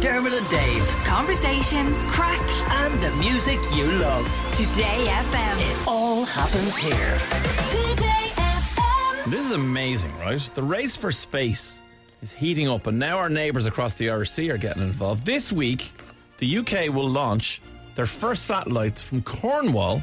Dermot and Dave. Conversation, crack, And the music you love. Today FM. It all happens here. Today FM. This is amazing, right? The race for space is heating up, and now our neighbours across the Irish Sea are getting involved. This week, the UK will launch their first satellites from Cornwall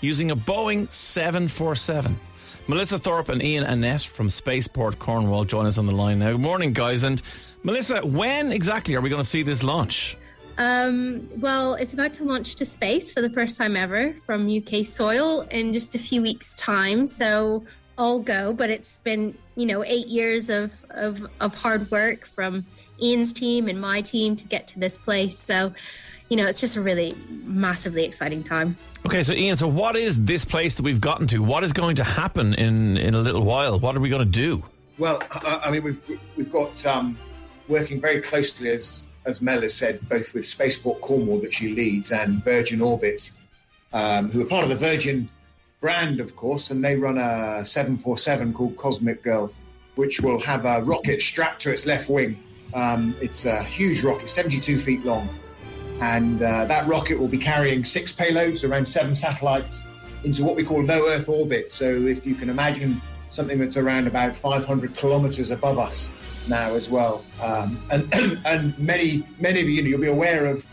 using a Boeing 747. Melissa Thorpe and Ian Annett from Spaceport Cornwall join us on the line now. Good morning, guys. And Melissa, when exactly are we going to see this launch? Um, well, it's about to launch to space for the first time ever from UK soil in just a few weeks' time. So all go, but it's been you know eight years of of, of hard work from Ian's team and my team to get to this place. So you know it's just a really massively exciting time. Okay, so Ian, so what is this place that we've gotten to? What is going to happen in, in a little while? What are we going to do? Well, I, I mean, we've we've got um, working very closely, as as Mel has said, both with Spaceport Cornwall that she leads and Virgin Orbit, um, who are part of the Virgin brand, of course, and they run a 747 called Cosmic Girl, which will have a rocket strapped to its left wing. Um, it's a huge rocket, 72 feet long, and uh, that rocket will be carrying six payloads, around seven satellites, into what we call low Earth orbit. So if you can imagine something that's around about 500 kilometers above us now as well, um, and and many many of you, you'll be aware of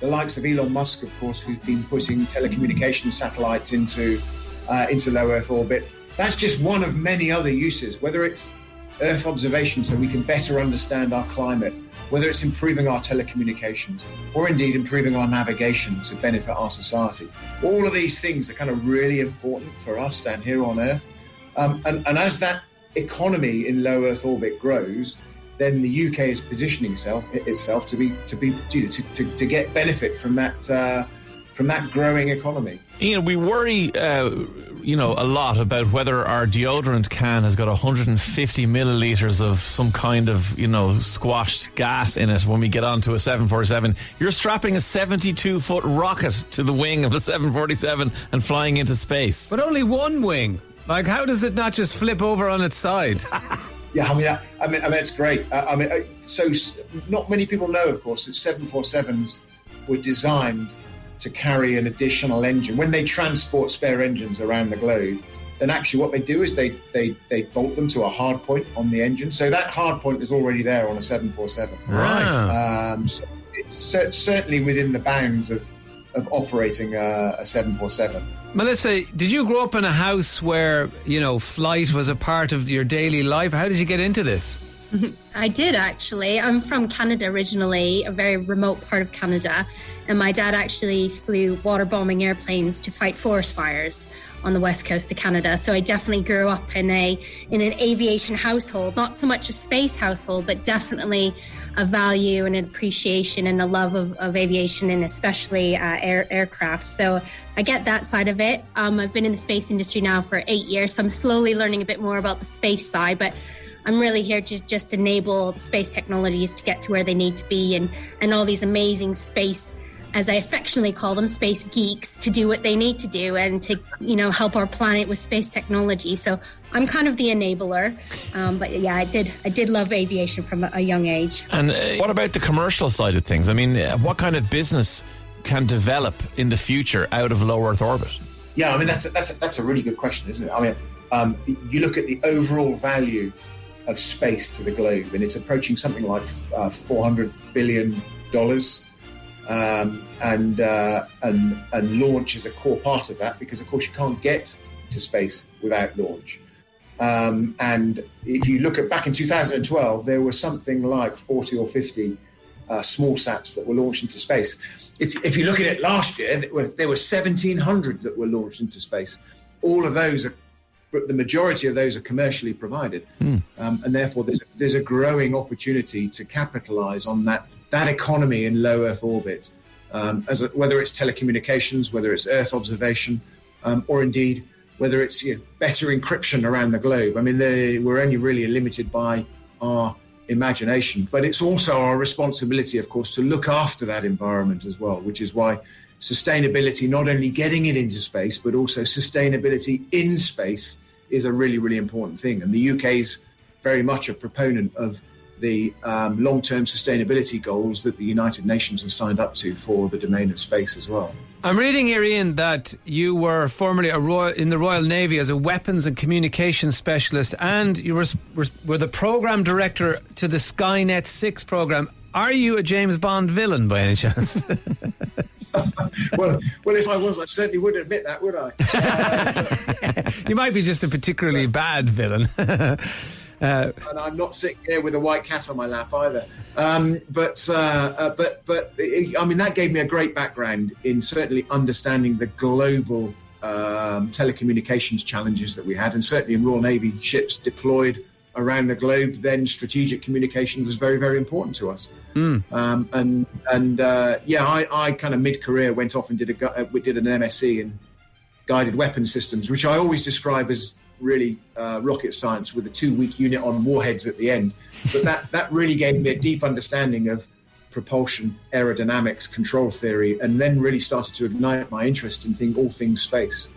the likes of Elon Musk, of course, who's been putting telecommunication satellites into uh, into low Earth orbit. That's just one of many other uses, whether it's Earth observation so we can better understand our climate, whether it's improving our telecommunications, or indeed improving our navigation to benefit our society. All of these things are kind of really important for us down here on Earth. Um, and, and as that economy in low Earth orbit grows, then the UK is positioning itself, itself to be to be you know, to, to, to get benefit from that uh, from that growing economy. Ian, we worry, uh, you know, a lot about whether our deodorant can has got 150 milliliters of some kind of, you know, squashed gas in it when we get onto a 747. You're strapping a 72 foot rocket to the wing of a 747 and flying into space. But only one wing. Like, how does it not just flip over on its side? Yeah, I mean, I, I mean, I mean, it's great. I, I mean, I, so not many people know, of course, that 747s were designed to carry an additional engine. When they transport spare engines around the globe, then actually what they do is they they they bolt them to a hard point on the engine. So that hard point is already there on a 747. Right. Um, so it's cer- certainly within the bounds of of operating a, a 747. Melissa, did you grow up in a house where, you know, flight was a part of your daily life? How did you get into this? I did actually. I'm from Canada originally, a very remote part of Canada, and my dad actually flew water bombing airplanes to fight forest fires on the west coast of Canada. So I definitely grew up in a in an aviation household, not so much a space household, but definitely a value and an appreciation and a love of, of aviation and especially uh, air, aircraft. So I get that side of it. Um, I've been in the space industry now for eight years, so I'm slowly learning a bit more about the space side, but I'm really here to just enable the space technologies to get to where they need to be and, and all these amazing space, as I affectionately call them, space geeks to do what they need to do and to, you know, help our planet with space technology. So I'm kind of the enabler. Um, but yeah, I did, I did love aviation from a, a young age. And uh, what about the commercial side of things? I mean, uh, what kind of business can develop in the future out of low Earth orbit? Yeah, I mean that's a, that's a, that's a really good question, isn't it? I mean, um, you look at the overall value of space to the globe, and it's approaching something like uh, 400 billion dollars, um, and uh, and and launch is a core part of that because, of course, you can't get to space without launch. Um, and if you look at back in 2012, there were something like 40 or 50 uh, small sats that were launched into space. If, if you look at it last year, there were, there were 1,700 that were launched into space. All of those are, but the majority of those are commercially provided, um, and therefore there's, there's a growing opportunity to capitalize on that that economy in low Earth orbit, um, as a, whether it's telecommunications, whether it's Earth observation, um, or indeed whether it's you know, better encryption around the globe. I mean, they, we're only really limited by our imagination, but it's also our responsibility, of course, to look after that environment as well, which is why sustainability, not only getting it into space, but also sustainability in space is a really, really important thing. And the UK is very much a proponent of the um, long-term sustainability goals that the United Nations have signed up to for the domain of space as well. I'm reading here, Ian, that you were formerly royal, in the Royal Navy as a weapons and communications specialist, and you were, were, were the program director to the Skynet 6 program. Are you a James Bond villain by any chance? well, well, if I was, I certainly wouldn't admit that, would I? you might be just a particularly bad villain. and I'm not sitting here with a white cat on my lap either. Um, but uh, uh, but but it, I mean that gave me a great background in certainly understanding the global um, telecommunications challenges that we had, and certainly in Royal Navy ships deployed around the globe, then strategic communication was very very important to us. Um, and and uh, yeah, I, I kind of mid career went off and did a uh, we did an MSc in guided weapon systems, which I always describe as really uh, rocket science with a two week unit on warheads at the end. But that, that really gave me a deep understanding of propulsion, aerodynamics, control theory, and then really started to ignite my interest in thing, all things space.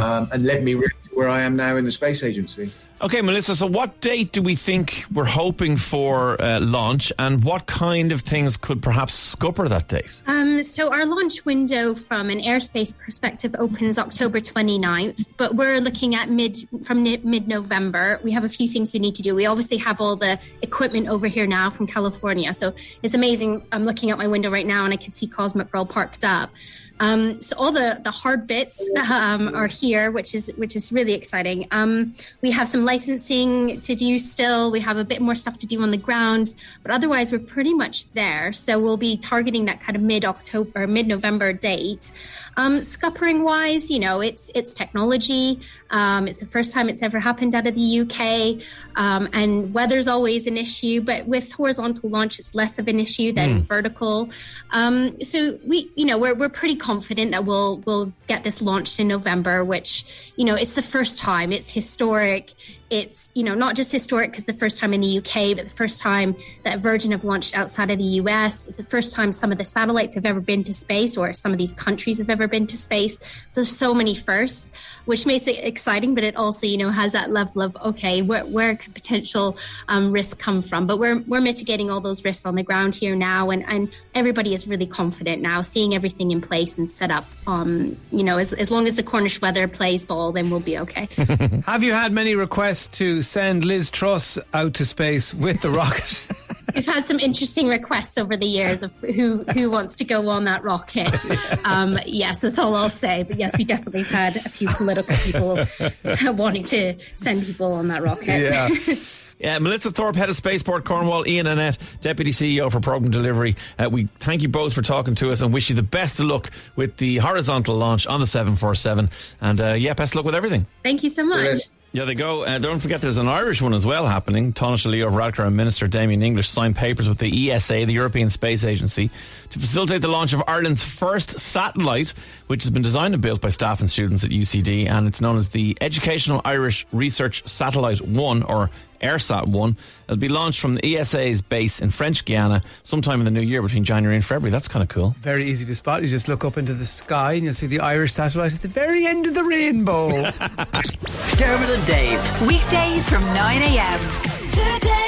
Um, and led me really to where I am now in the space agency. Okay, Melissa, so what date do we think we're hoping for uh, launch and what kind of things could perhaps scupper that date? Um, so our launch window from an airspace perspective opens October 29th, but we're looking at mid from mid November. We have a few things we need to do. We obviously have all the equipment over here now from California, so it's amazing. I'm looking out my window right now and I can see Cosmic Girl parked up. Um, so all the the hard bits um, are here, which is which is really exciting. Um, we have some licensing to do still. We have a bit more stuff to do on the ground, but otherwise we're pretty much there. So we'll be targeting that kind of mid October, mid November date. Um, scuppering wise, you know, it's it's technology. Um, it's the first time it's ever happened out of the UK, um, and weather's always an issue. But with horizontal launch, it's less of an issue than vertical. Um, so we, you know, we're we're pretty confident that we'll we'll get this launched in November. Which, you know, it's the first time. It's historic. It's you know not just historic because the first time in the UK, but the first time that Virgin have launched outside of the US. It's the first time some of the satellites have ever been to space, or some of these countries have ever been to space. So so many firsts, which makes it exciting, but it also you know has that level of okay, where where could potential um, risk come from? But we're we're mitigating all those risks on the ground here now, and and everybody is really confident now, seeing everything in place and set up. Um, you know, as as long as the Cornish weather plays ball, then we'll be okay. Have you had many requests to send Liz Truss out to space with the rocket? We've had some interesting requests over the years of who who wants to go on that rocket. Um, yes, that's all I'll say. But yes, we definitely have had a few political people wanting to send people on that rocket. yeah. Yeah, Melissa Thorpe, head of Spaceport Cornwall, Ian Annett, deputy CEO for program delivery. Uh, we thank you both for talking to us and wish you the best of luck with the horizontal launch on the 747. And uh, yeah, best of luck with everything. Thank you so much. Brilliant. Yeah, they go. Uh, don't forget, there's an Irish one as well happening. Taoiseach Leo Varadkar and Minister Damien English signed papers with the ESA, the European Space Agency, to facilitate the launch of Ireland's first satellite, which has been designed and built by staff and students at UCD, and it's known as the Educational Irish Research Satellite One, or EIRSAT 1. It'll be launched from the ESA's base in French Guiana sometime in the new year between January and February. That's kind of cool. Very easy to spot. You just look up into the sky and you'll see the Irish satellite at the very end of the rainbow. Dermot and Dave. Weekdays from 9 a.m. Today